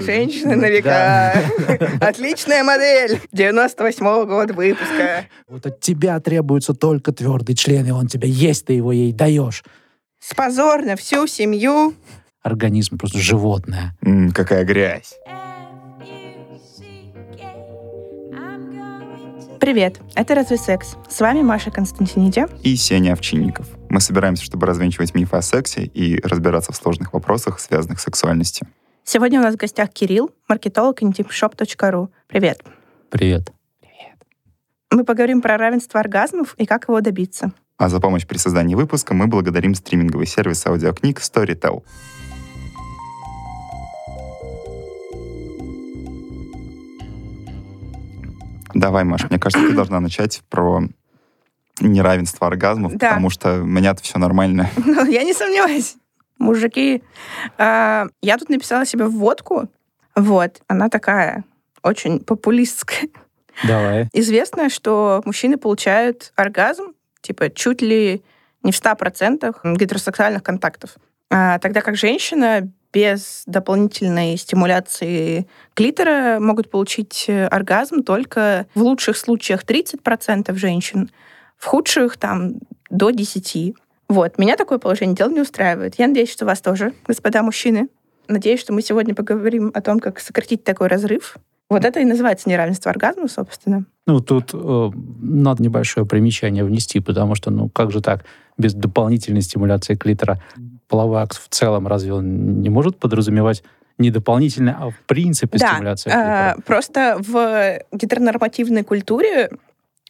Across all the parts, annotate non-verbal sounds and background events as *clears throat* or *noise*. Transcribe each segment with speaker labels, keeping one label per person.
Speaker 1: Женщины на века. *laughs* Отличная модель. 98-го года выпуска.
Speaker 2: Вот от тебя требуется только твердый член, и он тебе есть, ты его ей даешь.
Speaker 1: С позор на всю семью.
Speaker 2: Организм просто животное.
Speaker 3: М, какая грязь.
Speaker 1: Привет, это «Разве секс?». С вами Маша Константиниди.
Speaker 3: И Сеня Овчинников. Мы собираемся, чтобы развенчивать мифы о сексе и разбираться в сложных вопросах, связанных с сексуальностью.
Speaker 1: Сегодня у нас в гостях Кирилл, маркетолог intimshop.ru. Привет.
Speaker 2: Привет.
Speaker 1: Мы поговорим про равенство оргазмов и как его добиться.
Speaker 3: А за помощь при создании выпуска мы благодарим стриминговый сервис аудиокниг Storytel. Давай, Маш, мне кажется, ты должна начать про неравенство оргазмов,
Speaker 1: Да.
Speaker 3: потому что у меня-то все нормально. *laughs*
Speaker 1: Ну, я не сомневаюсь. Мужики, а, я тут написала себе вводку. Вот, она такая очень популистская.
Speaker 2: Давай.
Speaker 1: Известно, что мужчины получают оргазм, типа, чуть ли не в 100% гетеросексуальных контактов. А, тогда как женщина без дополнительной стимуляции клитора могут получить э, оргазм только в лучших случаях 30% женщин, в худших там до 10%. Вот, меня такое положение дел не устраивает. Я надеюсь, что вас тоже, господа мужчины. Надеюсь, что мы сегодня поговорим о том, как сократить такой разрыв. Вот это и называется неравенство оргазма, собственно.
Speaker 2: Ну, тут э, надо небольшое примечание внести, потому что, ну, как же так, без дополнительной стимуляции клитора половой акт в целом разве он не может подразумевать не дополнительно, а в принципе стимуляция клитора?
Speaker 1: а, просто в гетеронормативной культуре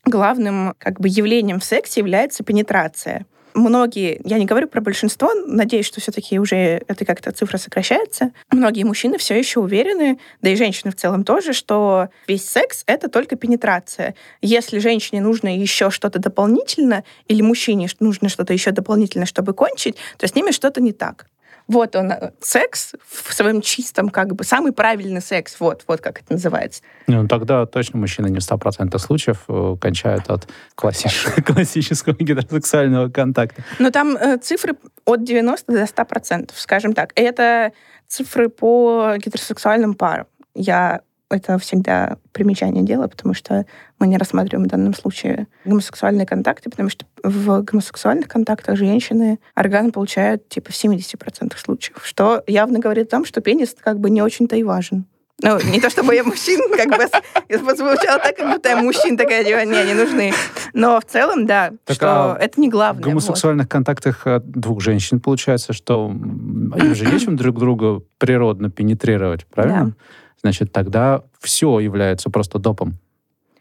Speaker 1: главным как бы явлением в сексе является пенетрация. Многие, я не говорю про большинство, надеюсь, что все-таки уже это как-то цифра сокращается. Многие мужчины все еще уверены, да и женщины в целом тоже, что весь секс это только пенетрация. Если женщине нужно еще что-то дополнительно, или мужчине нужно что-то еще дополнительно, чтобы кончить, то с ними что-то не так. Вот он, э, секс в своем чистом, как бы, самый правильный секс, вот, вот как это называется.
Speaker 2: Ну, тогда точно мужчины не в 100% случаев э, кончают от классического, *laughs* классического гетеросексуального контакта.
Speaker 1: Но там э, цифры от 90 до 100 процентов, скажем так. Это цифры по гетеросексуальным парам. Я это всегда примечание делаю, потому что мы не рассматриваем в данном случае гомосексуальные контакты, потому что в гомосексуальных контактах женщины оргазм получают типа в 70% случаев, что явно говорит о том, что пенис как бы не очень-то и важен. Ну, не то чтобы я мужчин, как бы звучало так, как будто я мужчин такая, типа, не, не нужны. Но в целом, да,
Speaker 2: Так,
Speaker 1: что
Speaker 2: а
Speaker 1: это не
Speaker 2: В
Speaker 1: главное. вот.
Speaker 2: гомосексуальных контактах э, двух женщин получается, что им же нечем друг друга природно пенетрировать, правильно? Значит, тогда все является просто допом.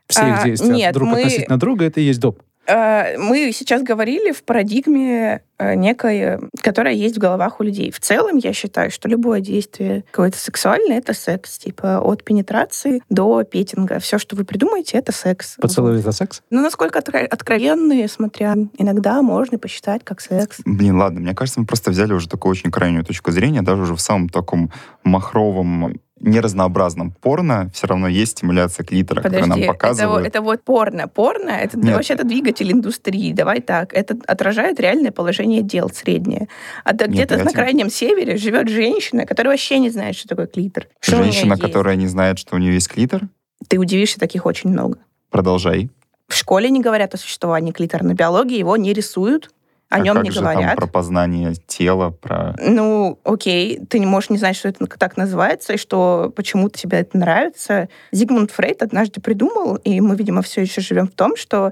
Speaker 2: Все их
Speaker 1: А,
Speaker 2: действия
Speaker 1: нет,
Speaker 2: друг
Speaker 1: мы-
Speaker 2: относительно друга, это и есть доп.
Speaker 1: Э, Мы сейчас говорили в парадигме э, некой, которая есть в головах у людей. В целом, я считаю, что любое действие какое-то сексуальное — это секс. Типа от пенетрации до петинга. Все, что вы придумаете, это секс.
Speaker 2: Поцелуй это секс?
Speaker 1: Ну, насколько откро- откровенные, смотря, иногда можно посчитать как секс.
Speaker 3: Блин, ладно, мне кажется, мы просто взяли уже такую очень крайнюю точку зрения, даже уже в самом таком махровом, неразнообразном порно все равно есть стимуляция клитора,
Speaker 1: Подожди,
Speaker 3: нам
Speaker 1: это,
Speaker 3: показывают.
Speaker 1: вот- это вот порно. Порно — это
Speaker 3: Нет.
Speaker 1: вообще-то двигатель индустрии. Давай так. Это отражает реальное положение дел среднее. А да, где-то
Speaker 3: я
Speaker 1: на крайнем севере живет женщина, которая вообще не знает, что такое клитор. Что
Speaker 3: Женщина, которая не знает, что у нее есть клитор,
Speaker 1: Ты удивишься, таких очень много.
Speaker 3: продолжай.
Speaker 1: В школе не говорят о существовании клитора. На биологии его не рисуют, о
Speaker 3: а
Speaker 1: нем
Speaker 3: как
Speaker 1: не
Speaker 3: же
Speaker 1: говорят.
Speaker 3: там про познание тела, про...
Speaker 1: Ну, окей, ты не можешь не знать, что это так называется, и что почему-то тебе это нравится. Зигмунд Фрейд однажды придумал, и мы, видимо, все еще живем в том, что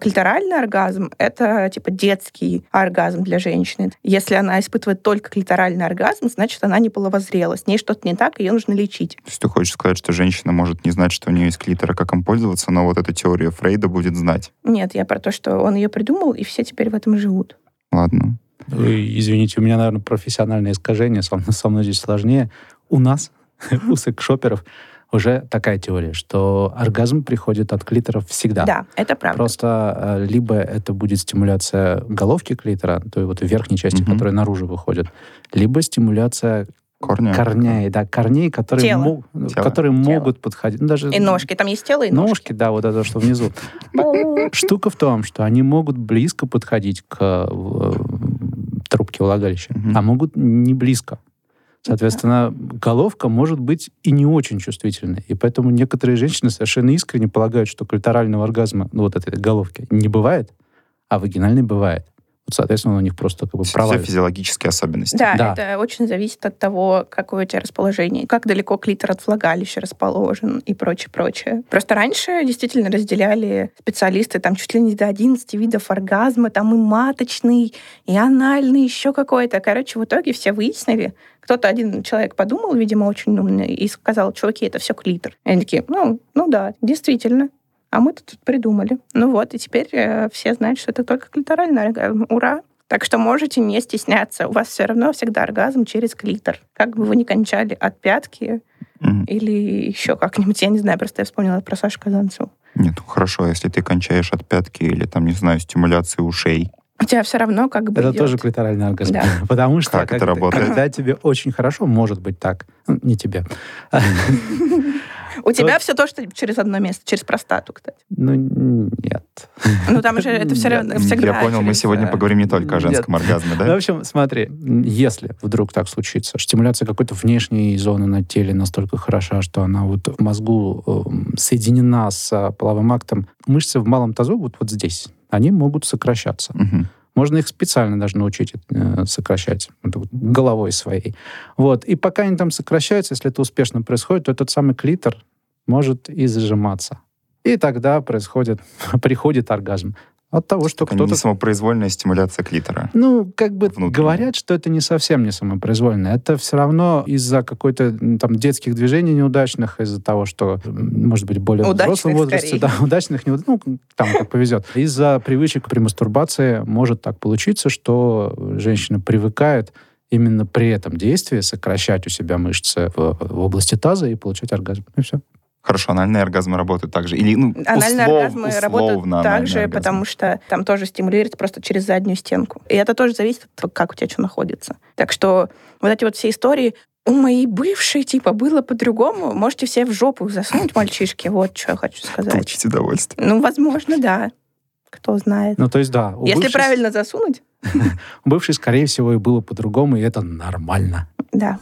Speaker 1: клиторальный оргазм — это типа детский оргазм для женщины. Если она испытывает только клиторальный оргазм, значит, она не половозрела. С ней что-то не так, ее нужно лечить.
Speaker 3: То есть ты хочешь сказать, что женщина может не знать, что у нее есть клитор, а как им пользоваться, но вот эта теория Фрейда будет знать.
Speaker 1: Нет, я про то, что он ее придумал, и все теперь в этом живут.
Speaker 3: Ладно.
Speaker 2: Ой, Извините, у меня, наверное, профессиональное искажение, со мной, со мной здесь сложнее. У нас, *laughs* у секс-шоперов, уже такая теория, что оргазм приходит от клиторов всегда.
Speaker 1: Да, это правда.
Speaker 2: Просто э, либо это будет стимуляция головки клитора, той вот верхней части,
Speaker 3: Мгм.
Speaker 2: которая наружу выходит, либо стимуляция
Speaker 3: Корни.
Speaker 2: корней, да, корней, которые,
Speaker 1: Тело.
Speaker 2: мо-
Speaker 3: Тело.
Speaker 2: которые
Speaker 1: Тело.
Speaker 2: могут подходить. ну, даже
Speaker 1: И ножки. Там есть тело и ножки.
Speaker 2: Ножки, да, вот это, что внизу. Штука в том, что они могут близко подходить к э, трубке влагалища, а могут не близко. Соответственно, головка может быть и не очень чувствительной. И поэтому некоторые женщины совершенно искренне полагают, что клиторального оргазма, ну вот этой головки, не бывает, а вагинальный бывает. Вот, соответственно, у них просто как бы
Speaker 3: права. Все физиологические особенности.
Speaker 1: Да, да, это очень зависит от того, какое у тебя расположение, как далеко клитор от влагалища расположен и прочее, прочее. Просто раньше действительно разделяли специалисты там чуть ли не до 11 видов оргазма, там и маточный, и анальный, еще какой-то. Короче, в итоге все выяснили, кто-то один человек подумал, видимо, очень умный, и сказал, чуваки, это все клитор. И они такие, ну, ну да, действительно. А мы тут придумали. Ну вот, и теперь э, все знают, что это только клиторальный оргазм. Ура! Так что можете не стесняться. У вас все равно всегда оргазм через клитор. Как бы вы ни кончали от пятки mm-hmm. или еще как-нибудь. Я не знаю, просто я вспомнила про Сашу Казанцеву.
Speaker 3: Нет, ну хорошо, а если ты кончаешь от пятки или там, не знаю, стимуляции ушей,
Speaker 1: у тебя все равно как бы
Speaker 2: Это
Speaker 1: идет.
Speaker 2: тоже клиторальный оргазм. Да. *laughs* Потому что
Speaker 3: как, как это работает?
Speaker 2: когда тебе очень хорошо, может быть так. Не тебе. *laughs*
Speaker 1: У тебя все то, что через одно место, через простату, кстати.
Speaker 2: Ну, нет.
Speaker 1: Ну, там же это все равно всегда
Speaker 3: Я понял, мы сегодня э, поговорим не только о женском оргазме, да?
Speaker 2: В общем, смотри, если вдруг так случится, стимуляция какой-то внешней зоны на теле настолько хороша, что она вот в мозгу эм, соединена с э, половым актом, мышцы в малом тазу, вот, вот здесь, они могут сокращаться. Можно их специально даже научить э, сокращать головой своей. Вот. И пока они там сокращаются, если это успешно происходит, то этот самый клитор может и зажиматься. И тогда происходит, *laughs* приходит оргазм. От того, что кто-то...
Speaker 3: не самопроизвольная стимуляция клитора.
Speaker 2: Ну, как бы внутренняя. говорят, что это не совсем не самопроизвольная. Это все равно из-за какой-то там детских движений неудачных, из-за того, что, может быть, более удачных, взрослом возрасте, скорее. да, *laughs* удачных, неуд... ну, там как повезет. Из-за привычек при мастурбации может так получиться, что женщина привыкает именно при этом действии сокращать у себя мышцы в, в области таза и получать оргазм. И все.
Speaker 3: Хорошо, анальные оргазмы работают так же? Или, ну,
Speaker 1: анальные услов, оргазмы условно работают так же, оргазм. потому что там тоже стимулируется просто через заднюю стенку. И это тоже зависит от того, как у тебя что находится. Так что вот эти вот все истории, у моей бывшей, типа, было по-другому. Можете все в жопу засунуть, мальчишки. Вот что я хочу сказать.
Speaker 3: Получить удовольствие.
Speaker 1: Ну, возможно, да. Кто знает.
Speaker 2: Ну, то есть, да.
Speaker 1: Если бывшей... правильно засунуть. *laughs*
Speaker 2: У бывшей, скорее всего, и было по-другому, и это нормально.
Speaker 1: Да.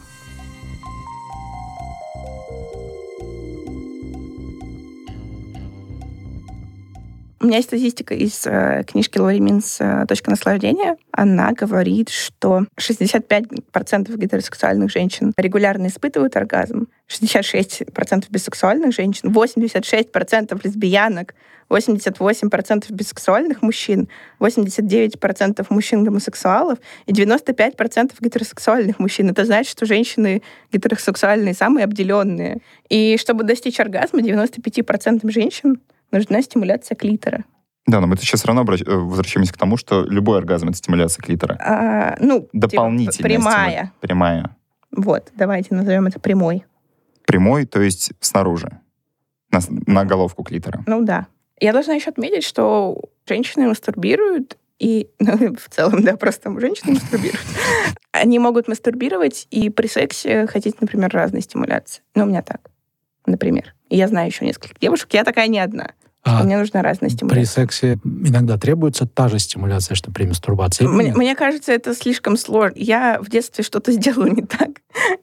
Speaker 1: У меня есть статистика из э, книжки Лори Минс э, «Точка наслаждения». Она говорит, что 65% гетеросексуальных женщин регулярно испытывают оргазм, 66% бисексуальных женщин, 86% лесбиянок, 88% бисексуальных мужчин, 89% мужчин-гомосексуалов и 95% гетеросексуальных мужчин. Это значит, что женщины гетеросексуальные самые обделенные. И чтобы достичь оргазма, 95% женщин нужна стимуляция клитора.
Speaker 3: Да, но мы сейчас все равно. Э, возвращаемся к тому, что любой оргазм — это стимуляция клитора.
Speaker 1: А, ну, типа,
Speaker 3: Дополнительная
Speaker 1: типа, прямая.
Speaker 3: Стиму... Прямая.
Speaker 1: Вот, давайте назовем это прямой.
Speaker 3: Прямой, то есть снаружи, на, на головку клитора.
Speaker 1: Ну да. Я должна еще отметить, что женщины мастурбируют, и ну, *laughs* в целом, да, просто женщины мастурбируют. *laughs* Они могут мастурбировать и при сексе хотеть, например, разные стимуляции. Ну, у меня так, например. И я знаю еще несколько девушек, я такая не одна. А мне нужна разная стимуляция.
Speaker 2: При сексе иногда требуется та же стимуляция, что при мастурбации?
Speaker 1: Мне, мне кажется, это слишком сложно. Я в детстве что-то *laughs* сделала не так,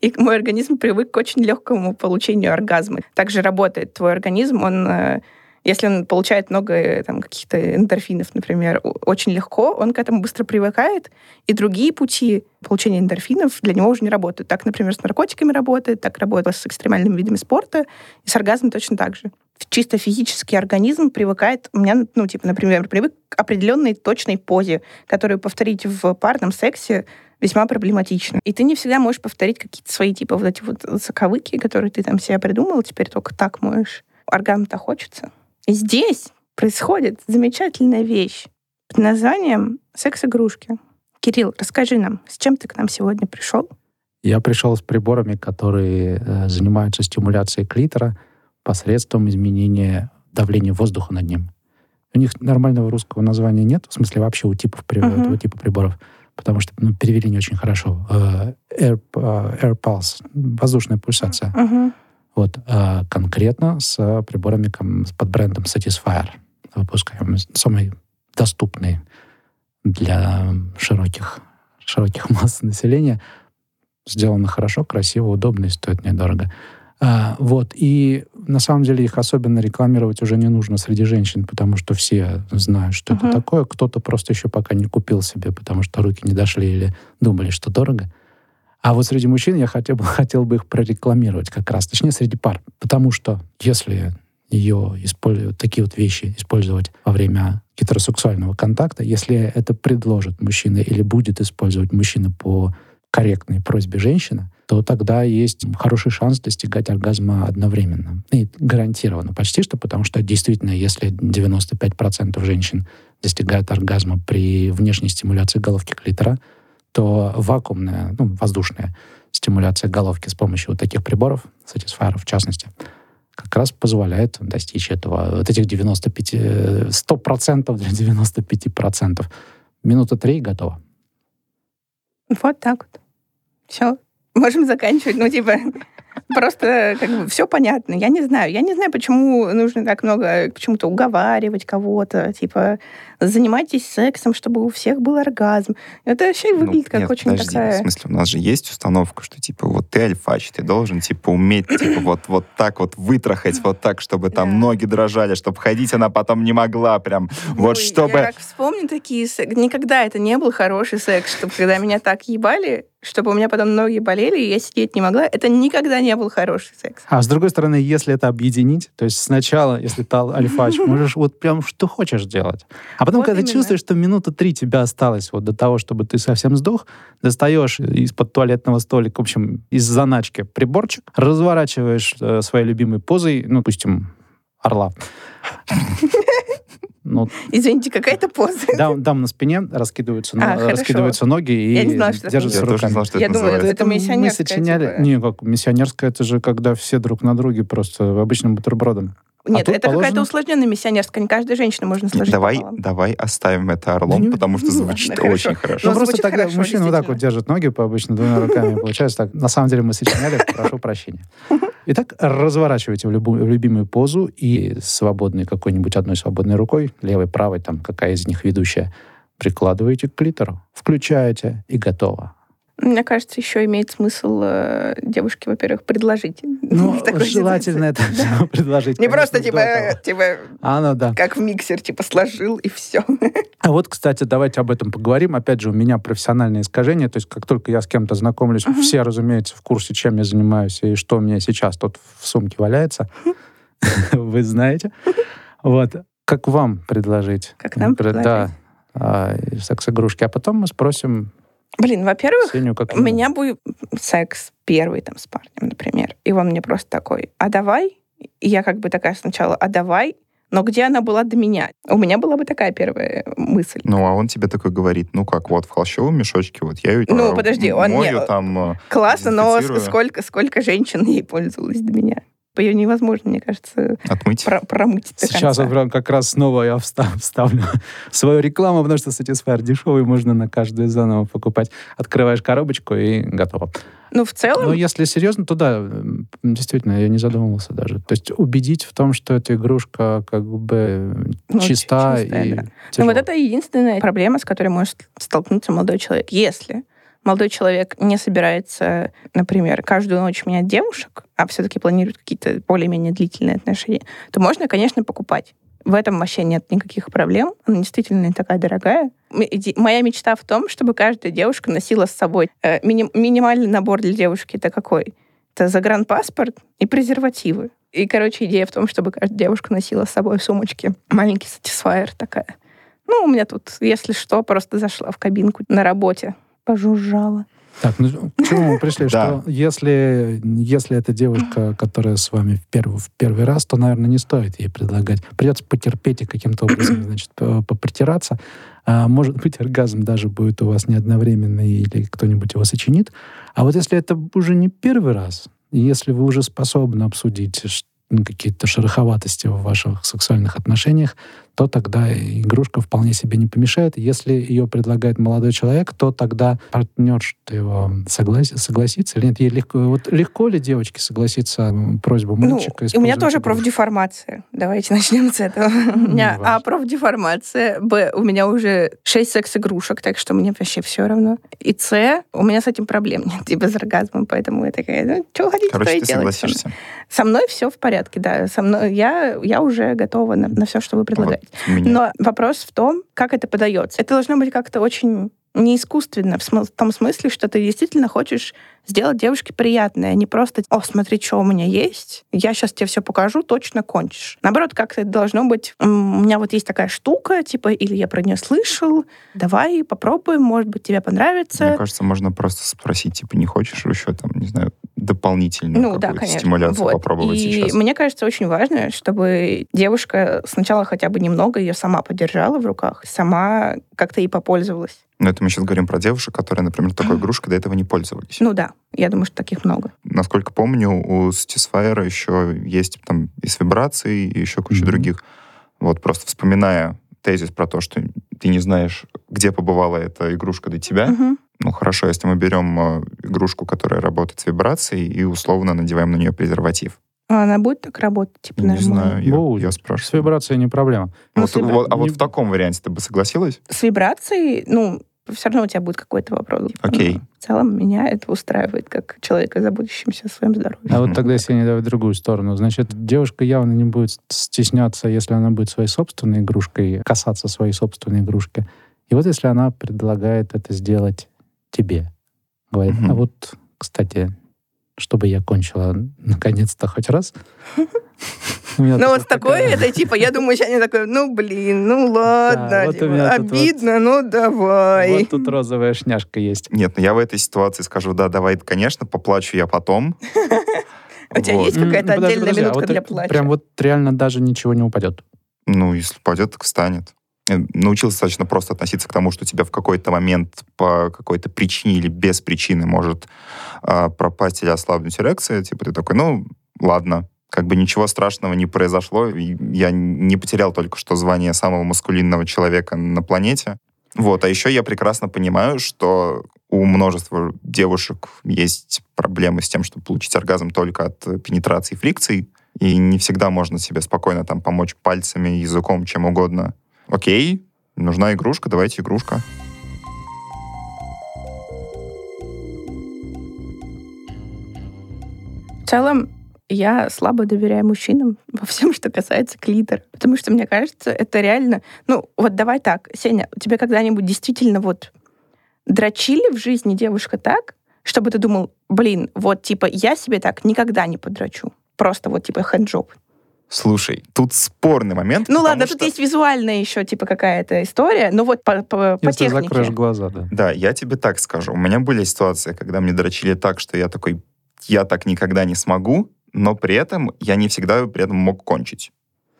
Speaker 1: и мой организм привык к очень легкому получению оргазма. Также работает твой организм, он э, если он получает много э, там, каких-то эндорфинов, например, очень легко, он к этому быстро привыкает, и другие пути получения эндорфинов для него уже не работают. Так, например, с наркотиками работает, так работает с экстремальными видами спорта, и с оргазмом точно так же. Чисто физический организм привыкает, у меня, ну, типа, например, привык к определенной точной позе, которую повторить в парном сексе весьма проблематично. И ты не всегда можешь повторить какие-то свои, типа, вот эти вот заковыки, которые ты там себе придумал, теперь только так можешь. Оргазм-то хочется. И здесь происходит замечательная вещь под названием «секс-игрушки». Кирилл, расскажи нам, с чем ты к нам сегодня пришел?
Speaker 2: Я пришел с приборами, которые э, занимаются стимуляцией клитора посредством изменения давления воздуха над ним. У них нормального русского названия нет, в смысле вообще у типов uh-huh. этого типа приборов, потому что ну, перевели не очень хорошо. Э, air, э, air Pulse, воздушная пульсация. Uh-huh. Вот, а конкретно с приборами под брендом Satisfyer выпускаем. Самый доступный для широких, широких *laughs* масс населения сделаны хорошо, красиво, удобно и стоят недорого. А, вот. И на самом деле их особенно рекламировать уже не нужно среди женщин, потому что все знают, что uh-huh. это такое. Кто-то просто еще пока не купил себе, потому что руки не дошли или думали, что дорого. А вот среди мужчин я хотел бы, *laughs* хотел бы их прорекламировать как раз, точнее, среди пар. Потому что если ее использовать, такие вот вещи использовать во время гетеросексуального контакта, если это предложит мужчина или будет использовать мужчина по корректной просьбе женщины, то тогда есть хороший шанс достигать оргазма одновременно. И гарантированно почти что, потому что действительно, если 95% женщин достигают оргазма при внешней стимуляции головки клитора, то вакуумная, ну, воздушная стимуляция головки с помощью вот таких приборов, Satisfyer в частности, как раз позволяет достичь этого, вот этих 95, 100% для 95%. Минута три готово.
Speaker 1: Вот так вот. Все. Можем заканчивать. Ну, типа, Просто как бы все понятно. Я не знаю. Я не знаю, почему нужно так много почему-то уговаривать кого-то. Типа, занимайтесь сексом, чтобы у всех был оргазм. Это вообще выглядит ну, как нет, очень подожди, такая...
Speaker 3: В смысле, у нас же есть установка, что типа вот ты альфач, ты должен типа уметь типа вот, вот так вот вытрахать, вот так, чтобы там да. ноги дрожали, чтобы ходить она потом не могла прям. Ну, вот чтобы... Я
Speaker 1: так вспомню такие... Никогда это не был хороший секс, чтобы когда меня так ебали, чтобы у меня потом ноги болели, и я сидеть не могла, это никогда не был хороший секс.
Speaker 2: А с другой стороны, если это объединить, то есть сначала, если ты альфач, *laughs* можешь вот прям что хочешь делать. А потом, вот когда именно. чувствуешь, что минута три тебя осталось вот до того, чтобы ты совсем сдох, достаешь из-под туалетного столика, в общем, из заначки приборчик, разворачиваешь э, своей любимой позой, ну, допустим, орла.
Speaker 1: Ну, Извините, какая-то поза.
Speaker 2: Дам, дам на спине, раскидываются, а, раскидываются ноги и я не знала, что держатся
Speaker 3: это руками. Я, знал,
Speaker 1: что я это думала, это, это миссионерская. Мы сочиняли...
Speaker 2: Типа... Не, как миссионерская, это же когда все друг на друге просто обычным бутербродом.
Speaker 1: А Нет, а это положено... какая-то усложненная миссионерская. Не каждая женщина можно сложить
Speaker 3: Давай, давай оставим это орлом, потому что *laughs* звучит очень хорошо.
Speaker 2: Ну, просто тогда мужчина вот так вот держит ноги по обычно двумя руками. Получается так. На самом деле мы сочиняли, прошу прощения. *laughs* Итак, разворачивайте в, любую, в любимую позу и свободной какой-нибудь одной свободной рукой, левой, правой, там какая из них ведущая, прикладываете к клитору, включаете и готово.
Speaker 1: Мне кажется, еще имеет смысл э, девушке, во-первых, предложить.
Speaker 2: Ну, *laughs* желательно это да. предложить.
Speaker 1: Не просто типа, типа
Speaker 2: а, ну, да.
Speaker 1: как в миксер, типа сложил и все. *laughs*
Speaker 2: А вот, кстати, давайте об этом поговорим. Опять же, у меня профессиональное искажение, то есть как только я с кем-то знакомлюсь, uh-huh. все, разумеется, в курсе, чем я занимаюсь и что у меня сейчас тут в сумке валяется. *laughs* Вы знаете. Вот. Как вам предложить?
Speaker 1: Как нам предложить? Да.
Speaker 2: Секс-игрушки. А потом мы спросим
Speaker 1: Блин, во-первых, у меня будет секс первый там с парнем, например, и он мне просто такой, а давай? И я как бы такая сначала, а давай? Но где она была до меня? У меня была бы такая первая мысль.
Speaker 3: Ну, а он тебе такой говорит, ну как, вот в холщовом мешочке, вот я ее
Speaker 1: Ну, подожди, он
Speaker 3: мою, не... там
Speaker 1: э, Классно, но сколько, сколько женщин ей пользовалась до меня? Ее невозможно, мне кажется,
Speaker 3: Отмыть.
Speaker 1: Про промыть
Speaker 2: Сейчас
Speaker 1: вот
Speaker 2: прям как раз снова я вставлю *laughs* свою рекламу, потому что Satisfyer дешевый, можно на каждую заново покупать. Открываешь коробочку и готово.
Speaker 1: Ну, в целом...
Speaker 2: Ну, если серьезно, то да, действительно, я не задумывался даже. То есть убедить в том, что эта игрушка как бы ну, чиста чистая, и да.
Speaker 1: Ну, вот это единственная проблема, с которой может столкнуться молодой человек. Если молодой человек не собирается, например, каждую ночь менять девушек, а все-таки планирует какие-то более-менее длительные отношения, то можно, конечно, покупать. В этом вообще нет никаких проблем. Она действительно не такая дорогая. Моя мечта в том, чтобы каждая девушка носила с собой э, мини минимальный набор для девушки. Это какой? Это загранпаспорт и презервативы. И, короче, идея в том, чтобы каждая девушка носила с собой в сумочке маленький сатисфайер такая. Ну, у меня тут, если что, просто зашла в кабинку на работе пожужжала.
Speaker 2: Так, ну к чему мы пришли? *laughs* Что если, если это девушка, которая с вами в первый, в первый раз, то, наверное, не стоит ей предлагать. Придется потерпеть и каким-то образом, *clears throat* значит, попритираться. А, может быть, оргазм даже будет у вас не одновременный или кто-нибудь его сочинит. А вот если это уже не первый раз, если вы уже способны обсудить, какие-то шероховатости в ваших сексуальных отношениях, то тогда игрушка вполне себе не помешает. Если ее предлагает молодой человек, то тогда партнер, что его согласится, согласится или нет. Ей легко, вот легко ли девочке согласиться просьбу
Speaker 1: Ну,
Speaker 2: мальчика?
Speaker 1: у меня тоже профдеформация. Давайте начнем с этого. *laughs* У меня. А, профдеформация. Б, у меня уже 6 секс-игрушек, так что мне вообще все равно. И С, у меня с этим проблем нет, и без оргазма, поэтому я такая, ну, что хотите, то
Speaker 3: Короче,
Speaker 1: и
Speaker 3: ты
Speaker 1: делайте.
Speaker 3: согласишься.
Speaker 1: Со мной все в порядке, да. Со мной я, я уже готова на, на все, что вы предлагаете.
Speaker 3: У меня.
Speaker 1: Но вопрос в том, как это подается. Это должно быть как-то очень не искусственно, в, смы- в том смысле, что ты действительно хочешь сделать девушке приятное, а не просто «О, смотри, что у меня есть, я сейчас тебе все покажу, точно кончишь». Наоборот, как-то это должно быть «М, «У меня вот есть такая штука, типа, или я про нее слышал, давай попробуем, может быть, тебе понравится».
Speaker 3: Мне кажется, можно просто спросить, типа, не хочешь еще там, не знаю, дополнительную
Speaker 1: Ну да, конечно.
Speaker 3: стимуляцию
Speaker 1: Вот.
Speaker 3: попробовать
Speaker 1: и
Speaker 3: сейчас?
Speaker 1: мне кажется, очень важно, чтобы девушка сначала хотя бы немного ее сама подержала в руках, сама как-то и попользовалась.
Speaker 3: Но это мы сейчас говорим про девушек, которые, например, такой игрушкой до этого не пользовались.
Speaker 1: Ну да, я думаю, что таких много.
Speaker 3: Насколько помню, у Satisfyer еще есть там и с вибрацией, и еще куча
Speaker 2: Мгм.
Speaker 3: других. Вот просто вспоминая тезис про то, что ты не знаешь, где побывала эта игрушка до тебя.
Speaker 1: Мгм.
Speaker 3: Ну хорошо, если мы берем э, игрушку, которая работает с вибрацией, и условно надеваем на нее презерватив.
Speaker 1: А она будет так работать? Типа,
Speaker 3: Не
Speaker 1: нормально?
Speaker 3: знаю, я,
Speaker 2: Будет.
Speaker 3: я
Speaker 2: С
Speaker 3: спрашиваю.
Speaker 2: вибрацией не проблема.
Speaker 1: Ну,
Speaker 3: Вот-
Speaker 1: с вибра-
Speaker 3: вот- а вот
Speaker 2: не-
Speaker 3: в таком варианте ты бы согласилась?
Speaker 1: С вибрацией, ну, все равно у тебя будет какой-то вопрос.
Speaker 3: Окей.
Speaker 1: Но В целом меня это устраивает как человека, заботящимся о своем здоровье.
Speaker 2: А вот тогда, если не давать в другую сторону, значит, девушка явно не будет стесняться, если она будет своей собственной игрушкой, касаться своей собственной игрушки. И вот если она предлагает это сделать тебе, говорит,
Speaker 3: Мгм.
Speaker 2: а вот, кстати, чтобы я кончила наконец-то хоть раз. *laughs*
Speaker 1: Ну вот такое, это типа, я думаю, сейчас они такой, ну блин, ну ладно, типа, обидно, ну давай.
Speaker 2: Вот тут розовая шняшка есть.
Speaker 3: Нет, ну я в этой ситуации скажу, да, давай, конечно, поплачу я потом. *laughs*
Speaker 1: У тебя есть какая-то отдельная
Speaker 2: а
Speaker 1: минутка для плача?
Speaker 2: Прям вот реально даже ничего не упадет.
Speaker 3: Ну, если пойдет, так встанет. Научился достаточно просто относиться к тому, что тебя в какой-то момент по какой-то причине или без причины может а, пропасть или ослабнуть эрекция. Типа ты такой, ну, ладно, как бы ничего страшного не произошло. Я не потерял только что звание самого маскулинного человека на планете. Вот, а еще я прекрасно понимаю, что у множества девушек есть проблемы с тем, чтобы получить оргазм только от э, пенетрации и фрикций, и не всегда можно себе спокойно там помочь пальцами, языком, чем угодно. Окей, нужна игрушка, давайте игрушка.
Speaker 1: В целом, я слабо доверяю мужчинам *laughs* во всем, что касается клитора. Потому что, мне кажется, это реально... Ну, вот давай так, Сеня, у тебя когда-нибудь действительно вот дрочили в жизни девушка так, чтобы ты думал, блин, вот типа я себе так никогда не подрачу. Просто вот типа хэнджоп.
Speaker 3: Слушай, тут спорный момент.
Speaker 1: Ну ладно,
Speaker 3: что-
Speaker 1: тут есть визуальная еще типа какая-то история, но вот по, по, по
Speaker 2: Если
Speaker 1: технике.
Speaker 2: закроешь глаза, да.
Speaker 3: Да, я тебе так скажу. У меня были ситуации, когда мне дрочили так, что я такой, я так никогда не смогу, но при этом я не всегда при этом мог кончить.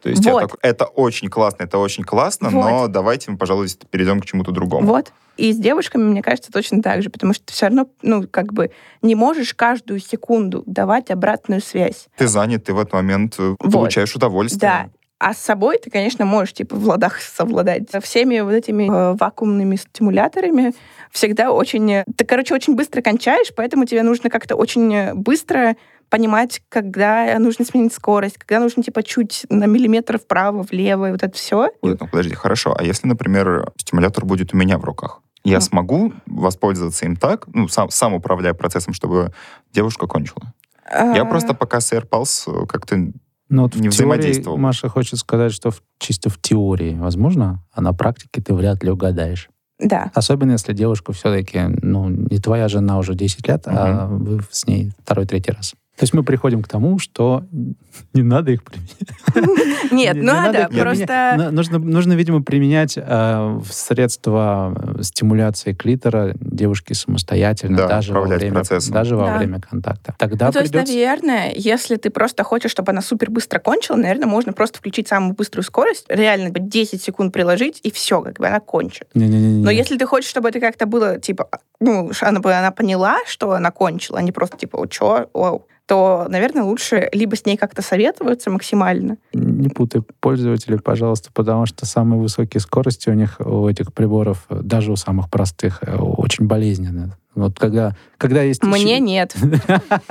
Speaker 3: То есть я
Speaker 1: Вот.
Speaker 3: такой, это очень классно, это очень классно, но
Speaker 1: Вот.
Speaker 3: давайте мы, пожалуй, перейдем к чему-то другому.
Speaker 1: Вот. И с девушками, мне кажется, точно так же, потому что ты все равно, ну, как бы не можешь каждую секунду давать обратную связь.
Speaker 3: Ты занят, ты в этот момент э,
Speaker 1: Вот.
Speaker 3: получаешь удовольствие.
Speaker 1: Да. А с собой ты, конечно, можешь, типа, в ладах совладать. Со всеми вот этими э, вакуумными стимуляторами всегда очень... э, Ты, короче, очень быстро кончаешь, поэтому тебе нужно как-то очень э, быстро понимать, когда нужно сменить скорость, когда нужно, типа, чуть на миллиметр вправо, влево, и вот это все.
Speaker 3: Ой, ну, подожди, хорошо. А если, например, стимулятор будет у меня в руках? Я
Speaker 1: Ну.
Speaker 3: смогу воспользоваться им так, ну, сам, сам управляя процессом, чтобы девушка кончила? Я
Speaker 1: А,
Speaker 3: просто пока с AirPulse как-то...
Speaker 2: Ну, вот
Speaker 3: Не
Speaker 2: в теории
Speaker 3: взаимодействовал.
Speaker 2: Маша хочет сказать, что в- чисто в теории возможно, а на практике ты вряд ли угадаешь.
Speaker 1: Да.
Speaker 2: Особенно если девушка все-таки, ну, не твоя жена уже 10 лет, а вы с ней второй-третий раз. То есть мы приходим к тому, что *laughs* не надо их применять. *laughs*
Speaker 1: Нет,
Speaker 2: Не- не
Speaker 1: надо,
Speaker 2: их применять.
Speaker 1: просто...
Speaker 2: Нужно, нужно, видимо, применять э, средства э, стимуляции клитора девушки самостоятельно,
Speaker 3: Да,
Speaker 2: даже во время,
Speaker 3: процессом.
Speaker 2: даже во
Speaker 1: Да.
Speaker 2: время контакта. Тогда
Speaker 1: Ну, то есть,
Speaker 2: придется...
Speaker 1: наверное, если ты просто хочешь, чтобы она супер быстро кончила, наверное, можно просто включить самую быструю скорость, реально типа, 10 секунд приложить, и все, как бы она кончит.
Speaker 2: Не-не-не-не.
Speaker 1: Но если ты хочешь, чтобы это как-то было, типа, ну, она, бы- она поняла, что она кончила, а не просто, типа, о, чё, Оу. То, наверное, лучше либо с ней как-то советоваться максимально.
Speaker 2: Не путай пользователей, пожалуйста, потому что самые высокие скорости у них, у этих приборов, даже у самых простых, э, очень болезненные. Вот когда, когда есть...
Speaker 1: Мне нет.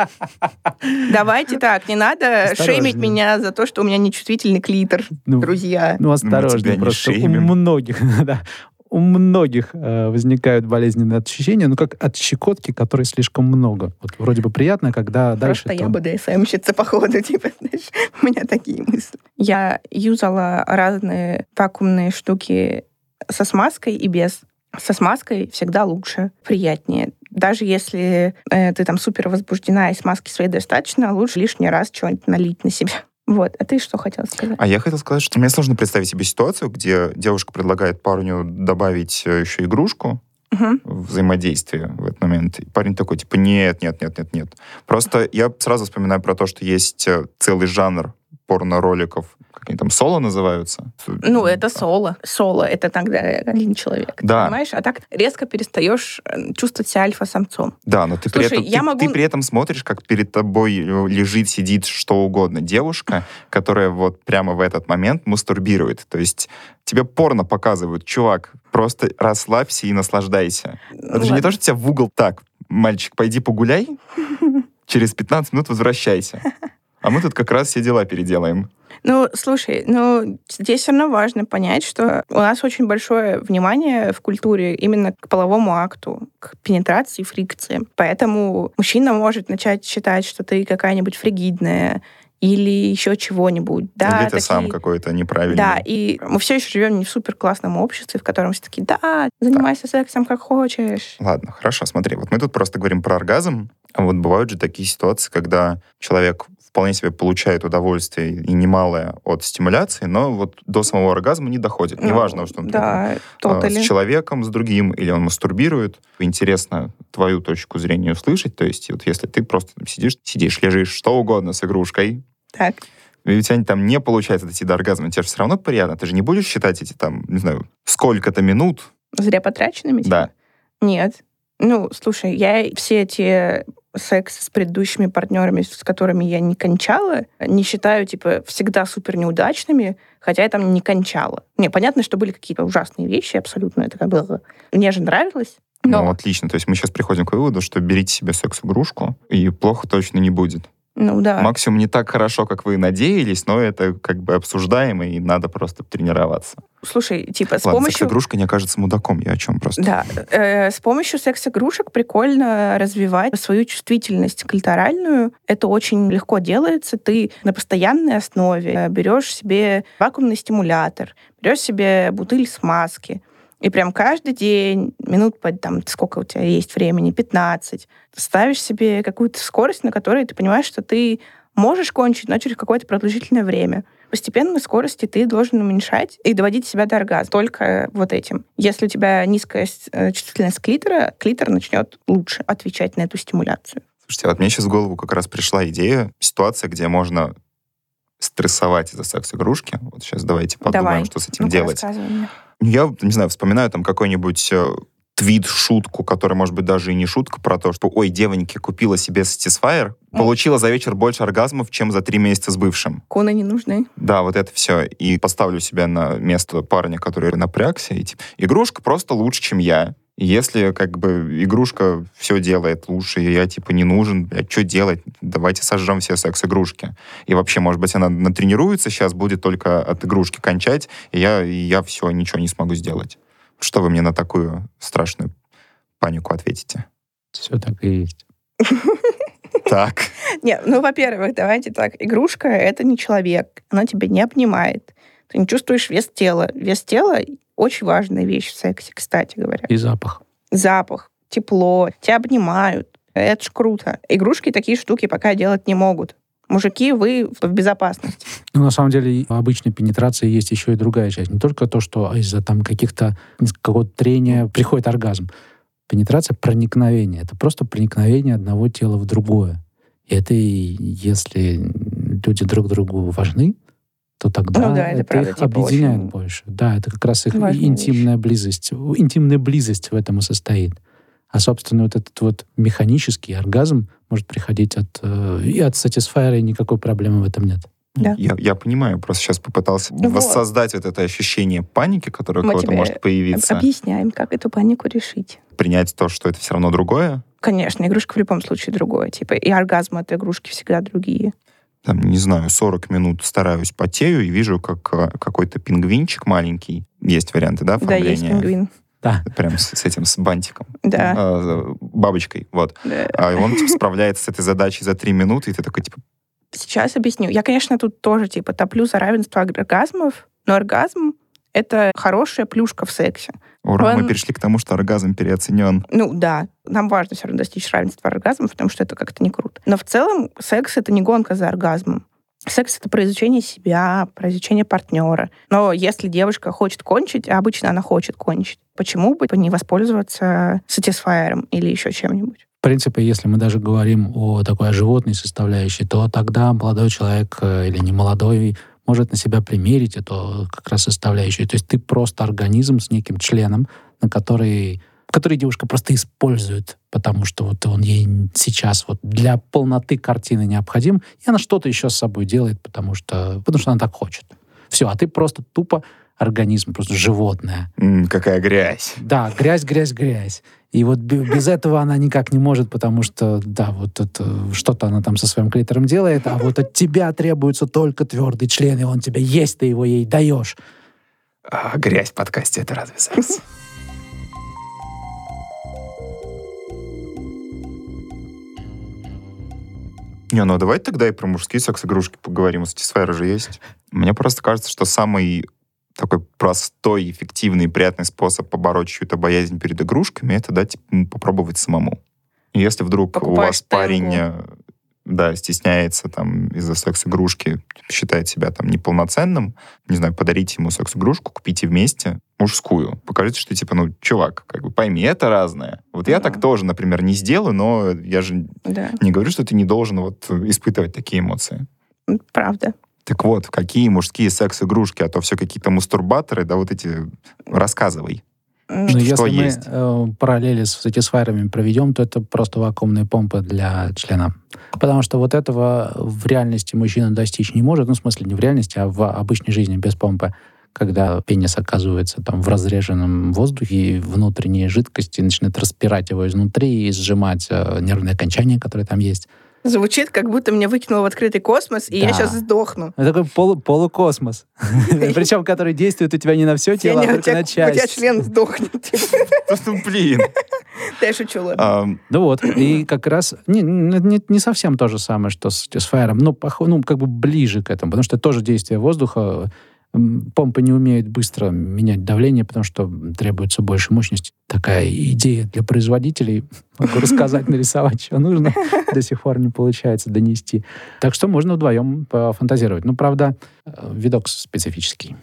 Speaker 1: *laughs* Давайте так, не надо шеймить меня за то, что у меня нечувствительный клитор,
Speaker 2: Ну,
Speaker 1: друзья.
Speaker 2: Ну, осторожно, просто у многих, *laughs* у многих э, возникают болезненные ощущения, ну, как от щекотки, которой слишком много. Вот вроде бы приятно, когда дальше...
Speaker 1: Просто я
Speaker 2: там-
Speaker 1: БДСМщица, походу, *laughs* типа, знаешь, у меня такие мысли. Я юзала разные вакуумные штуки со смазкой и без. Со смазкой всегда лучше, приятнее. Даже если э, ты там супер возбуждена и смазки своей достаточно, лучше лишний раз что-нибудь налить на себя. Вот. А ты что хотел сказать?
Speaker 3: А я хотел сказать, что мне сложно представить себе ситуацию, где девушка предлагает парню добавить э, еще игрушку в взаимодействие в этот момент. И парень такой, типа, нет, нет, нет, нет, нет. Просто я сразу вспоминаю про то, что есть э, целый жанр порно-роликов, как они там, соло называются?
Speaker 1: Ну, это соло. Соло — это тогда один человек.
Speaker 3: Да.
Speaker 1: Понимаешь? А так резко перестаешь э, чувствовать себя альфа-самцом.
Speaker 3: Да, но ты,
Speaker 1: Слушай,
Speaker 3: при этом,
Speaker 1: я
Speaker 3: ты,
Speaker 1: могу-
Speaker 3: ты при этом смотришь, как перед тобой э, лежит, сидит что угодно девушка, которая вот прямо в этот момент мастурбирует. То есть тебе порно показывают, чувак, просто расслабься и наслаждайся. Это же не то, что тебя в угол так, мальчик, пойди погуляй, через 15 минут возвращайся. А мы тут как раз все дела переделаем.
Speaker 1: Ну, слушай, ну, здесь все равно важно понять, что у нас очень большое внимание в культуре именно к половому акту, к пенетрации, фрикции. Поэтому мужчина может начать считать, что ты какая-нибудь фригидная или еще чего-нибудь. Да,
Speaker 3: Или ты
Speaker 1: такие-
Speaker 3: сам какой-то неправильный.
Speaker 1: Да, и мы все еще живем не в супер классном обществе, в котором все такие, да, занимайся сексом как хочешь.
Speaker 3: Ладно, хорошо, смотри, вот мы тут просто говорим про оргазм, а вот бывают же такие ситуации, когда человек вполне себе получает удовольствие и немалое от стимуляции, но вот до самого оргазма не доходит.
Speaker 1: Ну,
Speaker 3: Неважно, что он
Speaker 1: Да, тотали.
Speaker 3: с человеком, с другим, или он мастурбирует. Интересно твою точку зрения услышать. То есть вот если ты просто там сидишь, сидишь, лежишь, что угодно с игрушкой,
Speaker 1: Так.
Speaker 3: и у тебя там не получается дойти до оргазма, тебе же все равно приятно. Ты же не будешь считать эти там, не знаю, сколько-то минут.
Speaker 1: Зря потраченными? типа?
Speaker 3: Да.
Speaker 1: Нет. Ну, слушай, я все эти секс с предыдущими партнерами, с которыми я не кончала, не считаю, типа, всегда супер неудачными, хотя я там не кончала. Не, понятно, что были какие-то ужасные вещи, абсолютно это было. Мне же нравилось. Но,
Speaker 3: Ну, отлично. То есть мы сейчас приходим к выводу, что берите себе секс-игрушку, и плохо точно не будет.
Speaker 1: Ну да.
Speaker 3: Максимум не так хорошо, как вы надеялись, но это как бы обсуждаемо, и надо просто тренироваться.
Speaker 1: Слушай, типа, с
Speaker 3: Ладно,
Speaker 1: помощью...
Speaker 3: секс-игрушка не окажется мудаком, я о чем просто.
Speaker 1: Да, э, с помощью секс-игрушек прикольно развивать свою чувствительность клиторальную. Это очень легко делается. Ты на постоянной основе э, берешь себе вакуумный стимулятор, берешь себе бутыль смазки, и прям каждый день, минут по там, сколько у тебя есть времени, 15, ставишь себе какую-то скорость, на которой ты понимаешь, что ты можешь кончить, но через какое-то продолжительное время. Постепенно скорости ты должен уменьшать и доводить себя до оргазма. Только вот этим. Если у тебя низкая э, чувствительность клитора, клитор начнет лучше отвечать на эту стимуляцию.
Speaker 3: Слушайте, вот мне сейчас в голову как раз пришла идея, ситуация, где можно стрессовать из-за секс-игрушки. Вот сейчас давайте подумаем,
Speaker 1: Давай.
Speaker 3: что с этим
Speaker 1: Ну-ка,
Speaker 3: делать.
Speaker 1: мне.
Speaker 3: Я, не знаю, вспоминаю там какой-нибудь э, твит, шутку, которая, может быть, даже и не шутка, про то, что, ой, девоньки, купила себе Satisfyer, получила за вечер больше оргазмов, чем за три месяца с бывшим.
Speaker 1: Коны не нужны.
Speaker 3: Да, вот это все. И поставлю себя на место парня, который напрягся. И, типа, игрушка просто лучше, чем я. Если как бы игрушка все делает лучше, и я типа не нужен, блядь, что делать? Давайте сожжем все секс-игрушки. И вообще, может быть, она натренируется сейчас, будет только от игрушки кончать, и я, и я все, ничего не смогу сделать. Что вы мне на такую страшную панику ответите?
Speaker 2: Все так и есть. *laughs*
Speaker 3: Так.
Speaker 1: Не, ну, во-первых, давайте так. Игрушка — это не человек. Она тебя не обнимает. Ты не чувствуешь вес тела. Вес тела — очень важная вещь в сексе, кстати говоря.
Speaker 2: И запах.
Speaker 1: Запах, тепло, тебя обнимают. Это ж круто. Игрушки такие штуки пока делать не могут. Мужики, вы в безопасности.
Speaker 2: Ну, на самом деле, в обычной пенетрации есть еще и другая часть. Не только то, что из-за там каких-то какого-то трения приходит оргазм. Пенетрация — проникновение. Это просто проникновение одного тела в другое. И это, и если люди друг другу важны, то тогда
Speaker 1: Ну да, это правда,
Speaker 2: их
Speaker 1: типа,
Speaker 2: объединяет
Speaker 1: очень
Speaker 2: больше. Да, это как раз их
Speaker 1: важная
Speaker 2: интимная близость. Интимная близость в этом и состоит. А, собственно, вот этот вот механический оргазм может приходить от... Э, и от сатисфайера, и никакой проблемы в этом нет.
Speaker 1: Да.
Speaker 3: Я, я понимаю, просто сейчас попытался
Speaker 1: Вот.
Speaker 3: воссоздать вот это ощущение паники, которое у кого-то может появиться.
Speaker 1: Объясняем, как эту панику решить.
Speaker 3: Принять то, что это все равно другое.
Speaker 1: Конечно, игрушка в любом случае другое. Типа, и оргазмы от игрушки всегда другие.
Speaker 3: Там, не знаю, 40 минут стараюсь потею и вижу, как э, какой-то пингвинчик маленький. Есть варианты, да,
Speaker 1: Да, есть
Speaker 3: оформления?
Speaker 1: пингвин.
Speaker 2: Да.
Speaker 3: Прям с, с этим, с бантиком.
Speaker 1: Да.
Speaker 3: А, бабочкой, вот.
Speaker 1: да.
Speaker 3: А он типа, справляется с этой задачей за три минуты, и ты такой, типа,
Speaker 1: Сейчас объясню. Я, конечно, тут тоже, типа, топлю за равенство оргазмов, но оргазм — это хорошая плюшка в сексе.
Speaker 3: ура, мы
Speaker 1: Он-
Speaker 3: перешли к тому, что оргазм переоценен.
Speaker 1: Ну, да, нам важно все равно достичь равенства оргазмов, потому что это как-то не круто. Но в целом секс — это не гонка за оргазмом. Секс — это про изучение себя, про изучение партнера. Но если девушка хочет кончить, а обычно она хочет кончить, почему бы не воспользоваться сатисфайером или еще чем-нибудь?
Speaker 2: В принципе, если мы даже говорим о такой животной составляющей, то тогда молодой человек э, или не молодой может на себя примерить эту как раз составляющую. То есть ты просто организм с неким членом, на который, который девушка просто использует, потому что вот он ей сейчас вот для полноты картины необходим, и она что-то еще с собой делает, потому что, потому что она так хочет. Все, а ты просто тупо организм, просто животное.
Speaker 3: М, какая грязь.
Speaker 2: Да, грязь, грязь, грязь. И вот бе- без этого она никак не может, потому что, да, вот это что-то она там со своим клитором делает, а вот от тебя требуется только твердый член, и он тебе есть, ты его ей даешь.
Speaker 3: А, грязь в подкасте — это разве секс? Не, ну а давайте тогда и про мужские секс-игрушки поговорим. Сатисфайр же есть. Мне просто кажется, что самый такой простой, эффективный и приятный способ побороть чью-то боязнь перед игрушками — это дать ему попробовать самому. И Если вдруг у
Speaker 1: Покупаешь
Speaker 3: вас парень
Speaker 1: Тенгу.
Speaker 3: э, да, стесняется там из-за секс-игрушки, считает себя там неполноценным, не знаю, подарите ему секс-игрушку, купите вместе мужскую. Покажите, что типа, ну, чувак, как бы пойми, это разное. Вот я
Speaker 1: Да.
Speaker 3: так тоже, например, не сделаю, но я же
Speaker 1: Да,
Speaker 3: не говорю, что ты не должен вот испытывать такие эмоции.
Speaker 1: правда.
Speaker 3: Так вот, какие мужские секс-игрушки, а то все какие-то мастурбаторы, да вот эти, рассказывай.
Speaker 2: Но
Speaker 3: Что
Speaker 2: если мы
Speaker 3: есть?
Speaker 2: э, параллели с сатисфайерами проведем, то это просто вакуумные помпы для члена. Потому что вот этого в реальности мужчина достичь не может, ну, в смысле, не в реальности, а в обычной жизни без помпы. Когда пенис оказывается там в разреженном воздухе, и внутренние жидкости начинают распирать его изнутри и сжимать э, нервные окончания, которые там есть.
Speaker 1: Звучит, как будто меня выкинуло в открытый космос, и я
Speaker 2: Да.
Speaker 1: сейчас сдохну.
Speaker 2: Это такой полу- полукосмос. *laughs* Причем, который действует у тебя не на все тело, а только на
Speaker 1: у тебя
Speaker 2: часть.
Speaker 1: член сдохнет. *laughs*
Speaker 3: Ну, блин.
Speaker 1: Да, я шучу, ладно.
Speaker 3: Ам,
Speaker 2: Ну вот, и как раз не, совсем то же самое, что с Satisfyer, но ну, как бы ближе к этому, потому что это тоже действие воздуха. Помпы не умеют быстро менять давление, потому что требуется больше мощности. Такая идея для производителей. *laughs* Могу рассказать, нарисовать, что нужно. До сих пор не получается донести. Так что можно вдвоем пофантазировать. Ну, правда, э, видок специфический.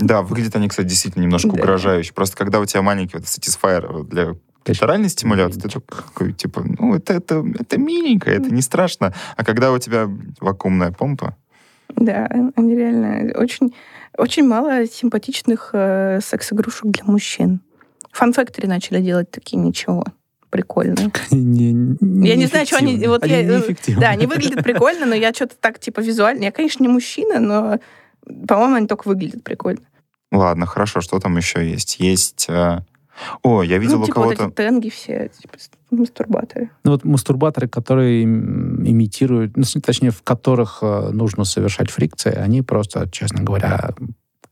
Speaker 3: Да, выглядят они, кстати, действительно немножко
Speaker 1: Да.
Speaker 3: угрожающе. Просто когда у тебя маленький вот сатисфайер для клиторальной стимуляции, ты такой, типа, ну, это, это, это миленько, это не страшно. А когда у тебя вакуумная помпа,
Speaker 1: Да, они реально очень, очень мало симпатичных э, секс-игрушек для мужчин. Фан Factory начали делать такие ничего. Прикольно. *laughs*
Speaker 2: Не-
Speaker 1: Я не знаю, что они- вот я-
Speaker 2: неэффективны.
Speaker 1: Да, они выглядят прикольно, но я что-то так, типа, визуально... Я, конечно, не мужчина, но, по-моему, они только выглядят прикольно.
Speaker 3: ладно, хорошо, что там еще есть? Есть... э, О, я видел
Speaker 1: ну,
Speaker 3: у
Speaker 1: типа вот
Speaker 3: кого-то...
Speaker 1: эти тенги все, типа, мастурбаторы.
Speaker 2: Ну вот мастурбаторы, которые им- имитируют, ну, точнее, в которых э, нужно совершать фрикции, они просто, честно говоря,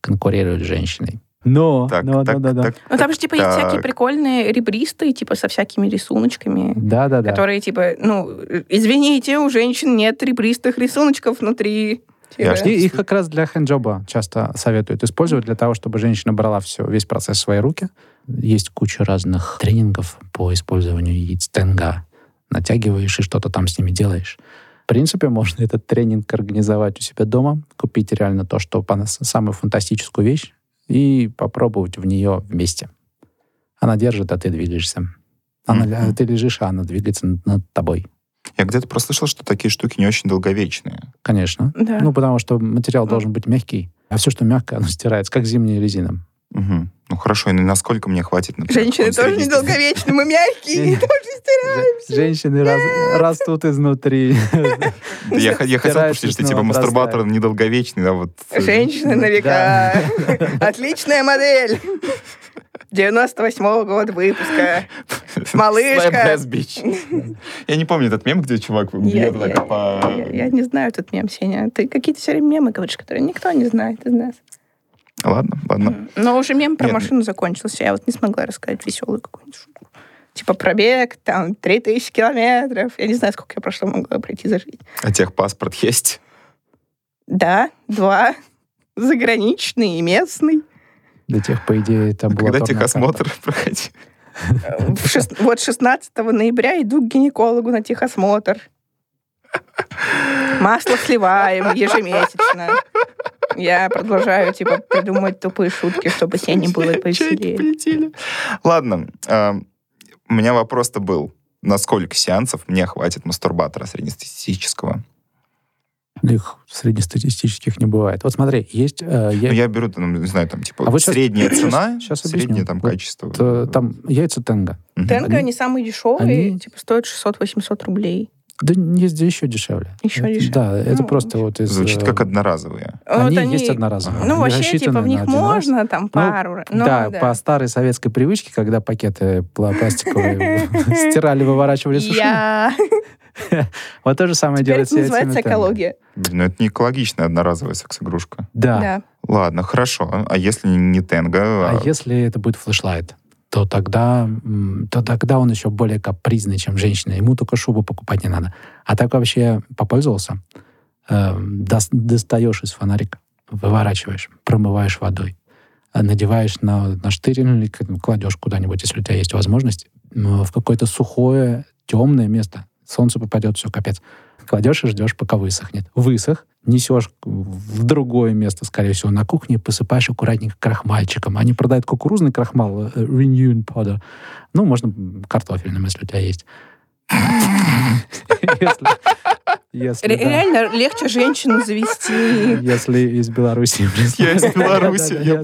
Speaker 2: конкурируют с женщиной. Но,
Speaker 3: Так,
Speaker 2: но,
Speaker 3: так,
Speaker 2: да, да,
Speaker 3: так,
Speaker 1: Ну, там же, типа, есть всякие
Speaker 3: так.
Speaker 1: прикольные ребристые, типа, со всякими рисуночками.
Speaker 2: да, да, да.
Speaker 1: которые, типа, ну, извините, у женщин нет ребристых рисуночков внутри.
Speaker 3: Я
Speaker 1: Типа,
Speaker 2: И их как раз для хэнджоба часто советуют использовать для того, чтобы женщина брала все, весь процесс в свои руки. Есть куча разных тренингов по использованию яиц тенга. Натягиваешь и что-то там с ними делаешь. В принципе, можно этот тренинг организовать у себя дома, купить реально то, что по- самую фантастическую вещь, и попробовать в нее вместе. Она держит, а ты двигаешься. Она,
Speaker 3: Мгм.
Speaker 2: Ты лежишь, а она двигается над, над тобой.
Speaker 3: Я где-то прослышал, что такие штуки не очень долговечные.
Speaker 2: Конечно.
Speaker 1: Да.
Speaker 2: Ну, потому что материал
Speaker 1: Ну.
Speaker 2: должен быть мягкий, а все, что мягкое, оно стирается, как зимняя резина.
Speaker 3: Мгм. Ну хорошо, и насколько мне хватит, например,
Speaker 1: Женщины тоже недолговечны, мы мягкие, тоже стираемся.
Speaker 2: Женщины рас- растут изнутри.
Speaker 3: Я, хотел пошутить, что типа мастурбатор недолговечный, да, вот. э,
Speaker 1: Женщины на века. *laughs* Отличная модель. 98-го года выпуска. Малышка. *laughs*
Speaker 3: Я не помню этот мем, где чувак бьет так по...
Speaker 1: я не знаю этот мем, Сеня. Ты какие-то все время мемы говоришь, которые никто не знает из нас.
Speaker 3: Ладно, ладно.
Speaker 1: Но уже мем про
Speaker 3: Нет.
Speaker 1: машину закончился. Я вот не смогла рассказать веселую какую-нибудь шутку. Типа пробег, там, 3000 километров. Я не знаю, сколько я прошло могла пройти за жизнь.
Speaker 3: А техпаспорт есть?
Speaker 1: Да, два. Заграничный и местный.
Speaker 2: До тех, по идее, это было...
Speaker 3: Когда техосмотр проходил?
Speaker 1: Шест- Вот 16 ноября иду к гинекологу на техосмотр. Масло сливаем ежемесячно. Я продолжаю, типа, придумывать тупые шутки, чтобы себе не было повеселее.
Speaker 3: Ладно, а, у меня вопрос-то был. На сколько сеансов мне хватит мастурбатора среднестатистического?
Speaker 2: Их среднестатистических не бывает. Вот смотри, есть... э, я-
Speaker 3: Ну, я беру, ну, не знаю, там, типа,
Speaker 2: А вот
Speaker 3: средняя
Speaker 2: щас-
Speaker 3: цена,
Speaker 2: объясню.
Speaker 3: среднее там
Speaker 2: Вот,
Speaker 3: качество.
Speaker 2: э, Там яйца тенга.
Speaker 3: Мгм.
Speaker 1: Тенго,
Speaker 2: Они-
Speaker 1: они самые дешевые,
Speaker 2: они-
Speaker 1: типа, стоят 600-800 рублей.
Speaker 2: Да есть еще дешевле.
Speaker 1: Еще дешевле.
Speaker 2: Да, это
Speaker 1: Ну,
Speaker 2: просто вот из...
Speaker 3: Звучит
Speaker 2: э,
Speaker 3: как одноразовые.
Speaker 2: Они,
Speaker 1: Вот
Speaker 2: есть одноразовые.
Speaker 1: Ну,
Speaker 2: Они
Speaker 1: вообще, типа, в них
Speaker 2: один раз.
Speaker 1: можно там пару... раз. Ну,
Speaker 2: да, по старой советской привычке, когда пакеты пла- пластиковые *laughs* стирали, выворачивали, сушили. *laughs* Вот то же самое
Speaker 1: Теперь
Speaker 2: делает
Speaker 1: это называется экология.
Speaker 3: Ну это не экологичная одноразовая секс-игрушка.
Speaker 2: Да.
Speaker 1: Да.
Speaker 3: Ладно, хорошо. А если не тенго?
Speaker 2: А если это будет флешлайт, то тогда, то тогда он еще более капризный, чем женщина. Ему только шубу покупать не надо. А так вообще попользовался, э, дос- достаешь из фонарика, выворачиваешь, промываешь водой, э, надеваешь на, на штырь или кладешь куда-нибудь, если у тебя есть возможность, в какое-то сухое, темное место. Солнце попадет, все, капец. Кладешь и ждешь, пока высохнет. Высох, несешь в другое место, скорее всего, на кухне, посыпаешь аккуратненько крахмальчиком. Они продают кукурузный крахмал, э, Renew Powder. Ну, можно картофельным, если у тебя есть. Если- Если,
Speaker 1: Ре-
Speaker 2: да.
Speaker 1: Реально легче женщину завести.
Speaker 2: Если из Беларуси.
Speaker 3: Я из Беларуси, я.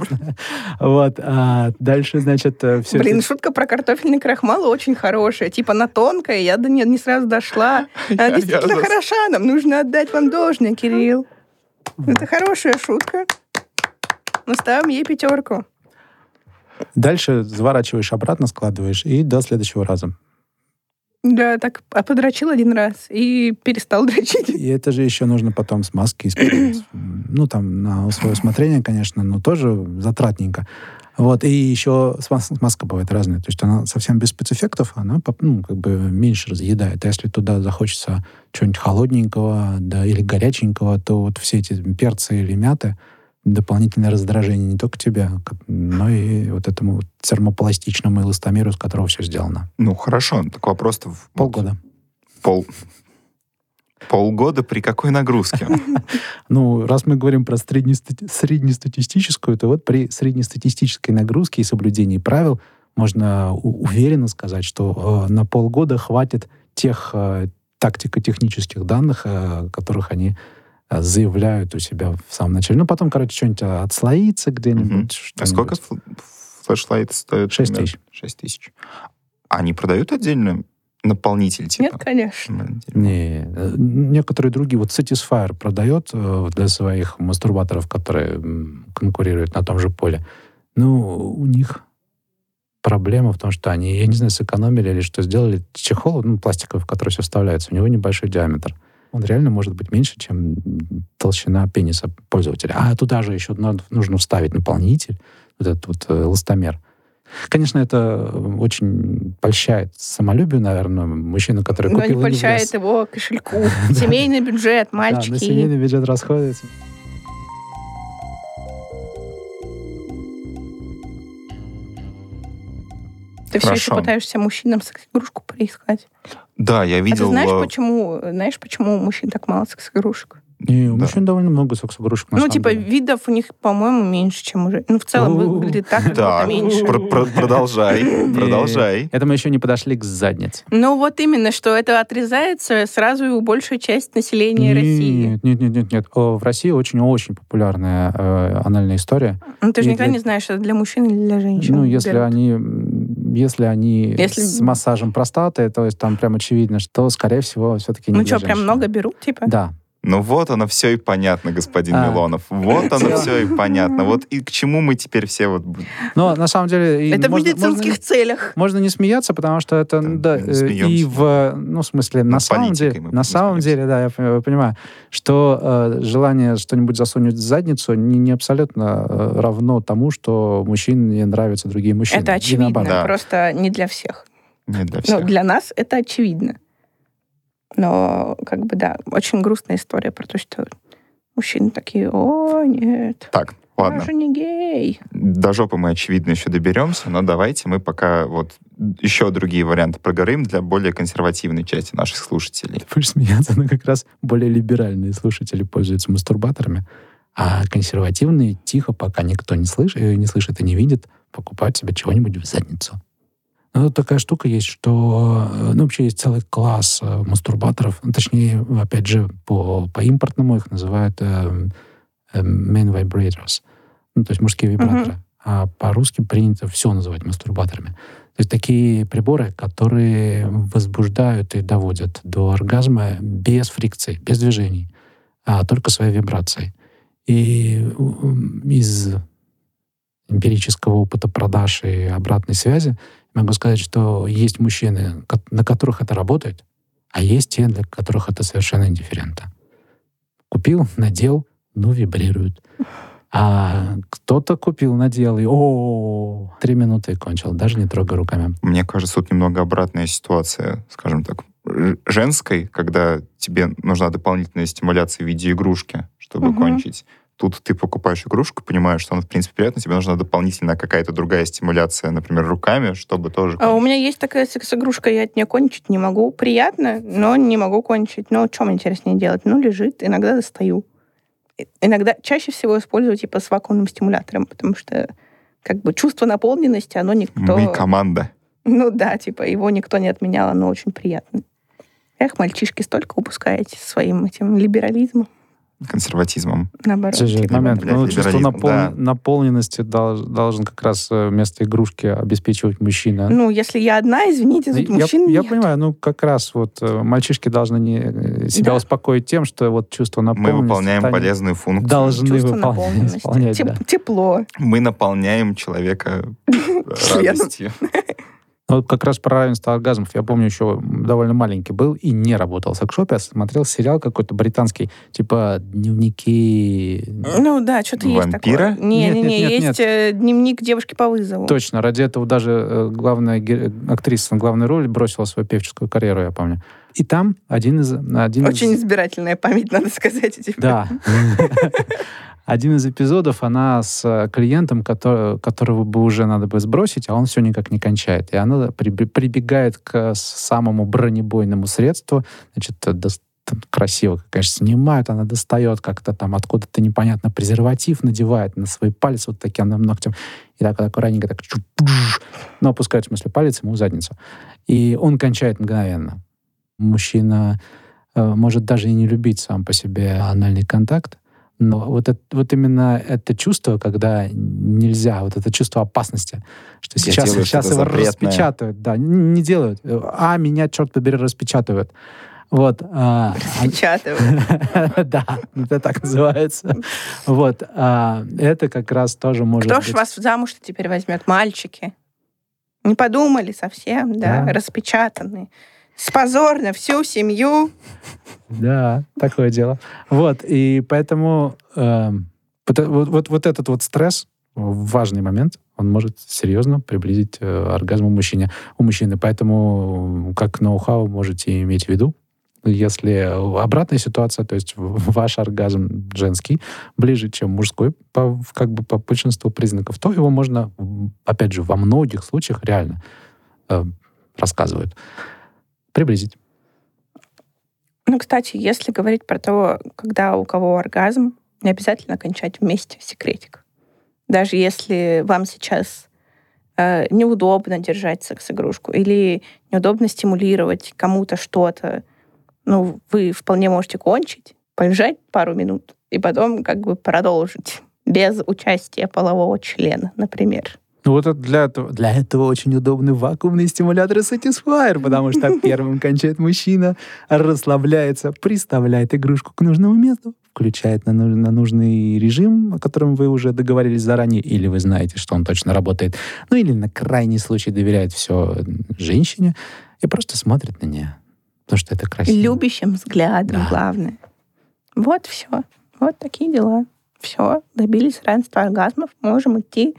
Speaker 2: Вот. а Дальше, значит, все
Speaker 1: Блин, шутка про картофельный крахмал очень хорошая. Типа на тонкое, я до нее не сразу дошла. Она
Speaker 3: Я-
Speaker 1: действительно
Speaker 3: я-
Speaker 1: хороша, нам нужно отдать вам должное, Кирилл. Это хорошая шутка. Мы ставим ей пятерку.
Speaker 2: Дальше заворачиваешь обратно, складываешь, и до следующего раза.
Speaker 1: Да, так а подрочил один раз и перестал *laughs* дрочить.
Speaker 2: И это же еще нужно потом смазки использовать. *clears throat* Ну, там, на свое усмотрение, конечно, но тоже затратненько. Вот, и еще смаз- смазка бывает разная. То есть она совсем без спецэффектов, она ну, как бы меньше разъедает. А если туда захочется чего-нибудь холодненького да, или горяченького, то вот все эти перцы или мяты дополнительное раздражение не только тебя, как- но и вот этому термопластичному эластомеру, из которого все сделано.
Speaker 3: Ну, хорошо. Так вопрос-то... в-
Speaker 2: Полгода.
Speaker 3: Пол... Полгода при какой нагрузке? *laughs*
Speaker 2: Ну, раз мы говорим про среднестати- среднестатистическую, то вот при среднестатистической нагрузке и соблюдении правил можно уверенно сказать, что э, на полгода хватит тех э, тактико-технических данных, э, которых они заявляют у себя в самом начале. Ну, потом, короче, что-нибудь отслоится где-нибудь.
Speaker 3: Мгм. А
Speaker 2: что-нибудь.
Speaker 3: сколько фл- флешлайт стоит?
Speaker 2: Шесть
Speaker 3: примерно?
Speaker 2: тысяч.
Speaker 3: Шесть тысяч. Они продают отдельно наполнитель, типа?
Speaker 1: Нет, конечно.
Speaker 2: Не, э, некоторые другие, вот Satisfyer продает э, для своих мастурбаторов, которые конкурируют на том же поле. Ну, у них проблема в том, что они, я не знаю, сэкономили или что сделали, чехол, ну, пластиковый, в который все вставляется, у него небольшой диаметр. Он реально может быть меньше, чем толщина пениса пользователя. А туда же еще надо- нужно вставить наполнитель, вот этот вот э, эластомер. Конечно, это очень польщает самолюбию, наверное, мужчину, который
Speaker 1: Но
Speaker 2: купил и не
Speaker 1: польщает его кошельку. *laughs* Семейный бюджет,
Speaker 2: Да, на
Speaker 1: мальчики.
Speaker 2: семейный бюджет расходуется.
Speaker 1: Ты все еще
Speaker 3: Хорошо.
Speaker 1: пытаешься мужчинам секс-игрушку поискать.
Speaker 3: Да, я
Speaker 1: А ты
Speaker 3: видел...
Speaker 1: знаешь,
Speaker 3: э,
Speaker 1: почему, знаешь, почему у мужчин так мало секс-игрушек?
Speaker 2: И у
Speaker 3: Да.
Speaker 2: мужчин довольно много секс-игрушек, на
Speaker 1: ну, типа,
Speaker 2: деле.
Speaker 1: видов у них, по-моему, меньше, чем уже. Ну, в целом
Speaker 2: У.
Speaker 1: выглядит так, как меньше.
Speaker 3: пр- пр- продолжай, *laughs*
Speaker 2: Не,
Speaker 3: продолжай.
Speaker 2: Это мы еще не подошли к заднице.
Speaker 1: Ну, вот именно, что это отрезается сразу и у большей части населения России.
Speaker 2: Нет, нет, нет, нет, В России очень-очень популярная э, анальная история.
Speaker 1: Ну, ты же никогда не знаешь, это для мужчин или для женщин.
Speaker 2: Ну, если они, если они
Speaker 1: Если-
Speaker 2: с массажем простаты, то есть там прям очевидно, что, скорее всего, все-таки не
Speaker 1: Ну
Speaker 2: для
Speaker 1: что, прям много берут, типа?
Speaker 2: Да.
Speaker 3: Ну вот оно все и понятно, господин
Speaker 2: А.
Speaker 3: Милонов. Вот оно все и понятно. Вот и к чему мы теперь все вот...
Speaker 2: Но на самом деле...
Speaker 1: Это в
Speaker 2: можно-
Speaker 1: медицинских
Speaker 2: можно-
Speaker 1: целях.
Speaker 2: Можно не смеяться, потому что это,
Speaker 3: Да, не
Speaker 2: э, и в, ну, в смысле, на самом деле, на самом
Speaker 3: смеемся.
Speaker 2: деле, да, я понимаю, что э, желание что-нибудь засунуть в задницу не, не абсолютно э, равно тому, что мужчине нравятся другие мужчины.
Speaker 1: Это очевидно.
Speaker 3: Да.
Speaker 1: просто не для всех.
Speaker 3: Не для
Speaker 1: Ну,
Speaker 3: всех.
Speaker 1: для нас это очевидно. Но, как бы, да, очень грустная история про то, что мужчины такие, о, нет,
Speaker 3: Так,
Speaker 1: я
Speaker 3: ладно.
Speaker 1: же не гей.
Speaker 3: До жопы мы, очевидно, еще доберемся, но давайте мы пока вот еще другие варианты проговорим для более консервативной части наших слушателей.
Speaker 2: Ты будешь смеяться, но как раз более либеральные слушатели пользуются мастурбаторами, а консервативные тихо, пока никто не слышит, не слышит и не видит, покупают себе чего-нибудь в задницу. Ну, такая штука есть, что э, ну, вообще есть целый класс э, мастурбаторов, ну, точнее, опять же, по, по импортному их называют э, э, men vibrators, ну, то есть мужские вибраторы. А по-русски принято все называть мастурбаторами. То есть такие приборы, которые возбуждают и доводят до оргазма без фрикции, без движений, а только своей вибрацией. И из эмпирического опыта продаж и обратной связи могу сказать, что есть мужчины, на которых это работает, а есть те, для которых это совершенно индифферентно. Купил, надел, ну, вибрирует. А кто-то купил, надел, и о три минуты и кончил, даже не трогая руками.
Speaker 3: Мне кажется, тут немного обратная ситуация, скажем так, женской, когда тебе нужна дополнительная стимуляция в виде игрушки, чтобы
Speaker 1: Мгм.
Speaker 3: кончить. Тут ты покупаешь игрушку, понимаешь, что она, в принципе, приятна, тебе нужна дополнительная какая-то другая стимуляция, например, руками, чтобы тоже...
Speaker 1: А у меня есть такая секс-игрушка, я от нее кончить не могу. Приятно, но не могу кончить. Ну, что мне интереснее делать? Ну, лежит, иногда достаю. Иногда, чаще всего использую, типа, с вакуумным стимулятором, потому что, как бы, чувство наполненности, оно никто...
Speaker 3: Мы команда.
Speaker 1: Ну да, типа, его никто не отменял, оно очень приятно. Эх, мальчишки, столько упускаете своим этим либерализмом,
Speaker 3: консерватизмом.
Speaker 1: наоборот.
Speaker 3: Блядь,
Speaker 2: момент. Ну, чувство напол-
Speaker 3: да.
Speaker 2: наполненности долж- должен как раз э, вместо игрушки обеспечивать мужчина.
Speaker 1: Ну, если я одна, извините, тут
Speaker 2: я,
Speaker 1: мужчин
Speaker 2: я
Speaker 1: нет.
Speaker 2: понимаю, ну как раз вот э, мальчишки должны не, э, себя
Speaker 1: Да.
Speaker 2: успокоить тем, что вот чувство
Speaker 3: Мы
Speaker 2: наполненности
Speaker 3: выполняем
Speaker 2: они
Speaker 3: полезную функцию.
Speaker 2: должны
Speaker 1: Чувство
Speaker 2: выполнять,
Speaker 1: наполненности.
Speaker 2: исполнять.
Speaker 1: Теп-
Speaker 2: да.
Speaker 1: Тепло.
Speaker 3: Мы наполняем человека *laughs* радостью. *laughs*
Speaker 2: Ну, Вот как раз про равенство оргазмов. Я помню, еще довольно маленький был и не работал в секшопе, а смотрел сериал какой-то британский, типа «Дневники...»
Speaker 1: Ну да, что-то есть
Speaker 3: Вампира?
Speaker 1: такое. Не-не-не,
Speaker 2: Нет, нет,
Speaker 1: есть э, дневник девушки по вызову.
Speaker 2: Точно, ради этого даже э, главная актриса на главной роли бросила свою певческую карьеру, я помню. И там один из... Один
Speaker 1: Очень
Speaker 2: из...
Speaker 1: избирательная память, надо сказать. тебе.
Speaker 2: Да. *laughs* Один из эпизодов, она с э, клиентом, который, которого бы уже надо бы сбросить, а он все никак не кончает. И она прибегает к самому бронебойному средству. Значит, э, дос- там красиво, конечно, снимают, она достает как-то там откуда-то непонятно презерватив, надевает на свои пальцы вот таким ногтем. И так аккуратненько так... чуп-пш, Ну, опускает, в смысле, палец ему в задницу. И он кончает мгновенно. Мужчина э, может даже и не любить сам по себе анальный контакт, но вот, это, вот именно это чувство, когда нельзя, вот это чувство опасности, что
Speaker 3: Я
Speaker 2: сейчас,
Speaker 3: делаю
Speaker 2: сейчас его
Speaker 3: запретное.
Speaker 2: распечатают, да, не, не делают, а меня, черт побери, распечатывают. Вот. а, а-
Speaker 1: Печатаю. *laughs*
Speaker 2: Да, это так называется. Вот. а, Это как раз тоже может
Speaker 1: Кто ж вас замуж теперь возьмет? Мальчики. Не подумали совсем, да?
Speaker 2: Да.
Speaker 1: Распечатанные. С позор на всю семью.
Speaker 2: Да, такое дело. Вот, и поэтому эм, э- вот, вот, вот этот вот стресс, важный момент, он может серьезно приблизить э, оргазм у мужчины. У мужчины. Поэтому, как ноу-хау, можете иметь в виду, если обратная ситуация, то есть ваш оргазм женский ближе, чем мужской, по, как бы по большинству признаков, то его можно, опять же, во многих случаях реально э, рассказывают, приблизить.
Speaker 1: Ну, кстати, если говорить про то, когда у кого оргазм, не обязательно кончать вместе секретик. Даже если вам сейчас э, неудобно держать секс-игрушку или неудобно стимулировать кому-то что-то, ну, вы вполне можете кончить, полежать пару минут и потом как бы продолжить без участия полового члена, например.
Speaker 2: Ну вот для этого, для этого очень удобны вакуумные стимуляторы Satisfyer, потому что *laughs* первым кончает мужчина, расслабляется, приставляет игрушку к нужному месту, включает на, на нужный режим, о котором вы уже договорились заранее, или вы знаете, что он точно работает, ну или на крайний случай доверяет все женщине и просто смотрит на нее, потому что это красиво.
Speaker 1: Любящим взглядом, да. главное. Вот все. Вот такие дела. Все, добились равенства оргазмов, можем идти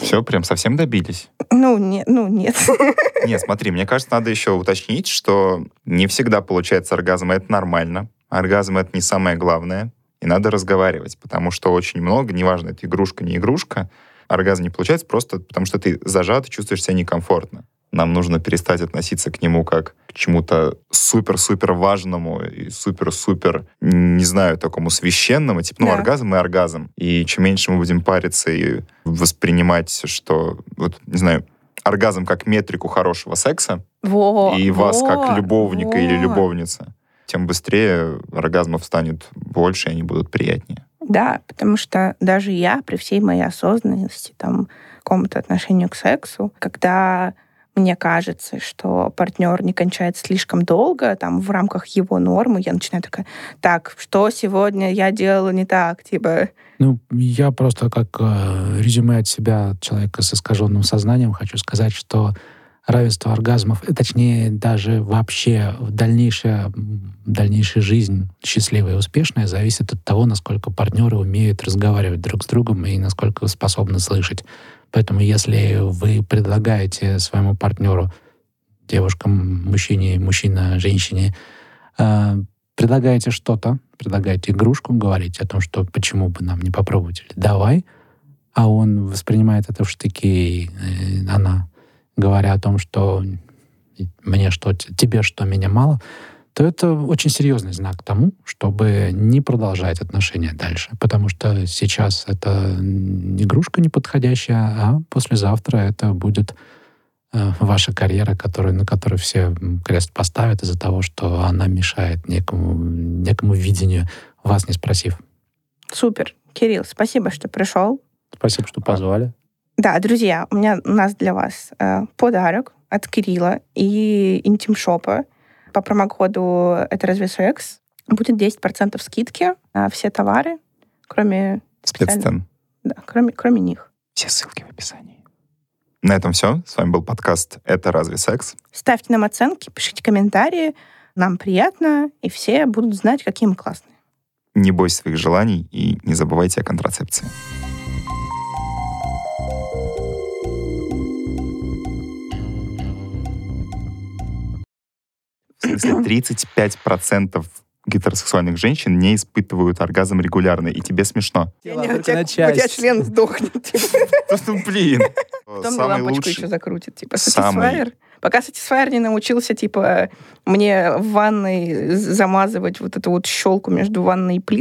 Speaker 3: все, прям совсем добились?
Speaker 1: Ну, не, ну нет. *laughs*
Speaker 3: Нет, смотри, мне кажется, надо еще уточнить, что не всегда получается оргазм, и это нормально. Оргазм — это не самое главное, и надо разговаривать, потому что очень много, неважно, это игрушка, не игрушка, оргазм не получается просто потому, что ты зажат и чувствуешь себя некомфортно. Нам нужно перестать относиться к нему как к чему-то супер-супер важному и супер-супер, не знаю, такому священному, типа, ну, да. оргазм и оргазм. И чем меньше мы будем париться и воспринимать, что, вот, не знаю, оргазм как метрику хорошего секса,
Speaker 1: во,
Speaker 3: и
Speaker 1: во,
Speaker 3: вас как любовника во. или любовница, тем быстрее оргазмов станет больше, и они будут приятнее.
Speaker 1: Да, потому что даже я, при всей моей осознанности, там, какому-то отношению к сексу, когда мне кажется, что партнер не кончает слишком долго, там, в рамках его нормы, я начинаю такая, так, что сегодня я делала не так, типа...
Speaker 2: Ну, я просто как э, резюме от себя, человека с искаженным сознанием, хочу сказать, что равенство оргазмов, э, точнее, даже вообще дальнейшая, дальнейшая жизнь счастливая и успешная зависит от того, насколько партнеры умеют разговаривать друг с другом и насколько способны слышать. Поэтому если вы предлагаете своему партнеру, девушкам, мужчине, мужчина, женщине, э, предлагаете что-то, предлагаете игрушку, говорите о том, что почему бы нам не попробовать, или давай, а он воспринимает это в штыки, и она, говоря о том, что мне что, тебе что, меня мало, то это очень серьезный знак тому, чтобы не продолжать отношения дальше. Потому что сейчас это игрушка неподходящая, а послезавтра это будет э, ваша карьера, которую, на которой все крест поставят из-за того, что она мешает некому, некому видению, вас не спросив.
Speaker 1: Супер. Кирилл, спасибо, что пришел.
Speaker 2: Спасибо, что позвали.
Speaker 1: Да, друзья, у меня у нас для вас э, подарок от Кирилла и интим-шопа по промокоду «Это разве секс» будет 10% скидки на все товары, кроме...
Speaker 3: Спеццен.
Speaker 1: Да, кроме, кроме них.
Speaker 3: Все ссылки в описании. На этом все. С вами был подкаст «Это разве секс?».
Speaker 1: Ставьте нам оценки, пишите комментарии. Нам приятно, и все будут знать, какие мы классные.
Speaker 3: Не бойся своих желаний и не забывайте о контрацепции. Смысле, 35% гетеросексуальных женщин не испытывают оргазм регулярно, и тебе смешно.
Speaker 1: Не, не, у, тебя, у тебя член сдохнет. Типа.
Speaker 3: Ну, блин.
Speaker 1: Потом лампочку еще закрутит. Типа, Satisfyer. Пока Satisfyer не научился, типа, мне в ванной замазывать вот эту вот щелку между ванной и плиткой,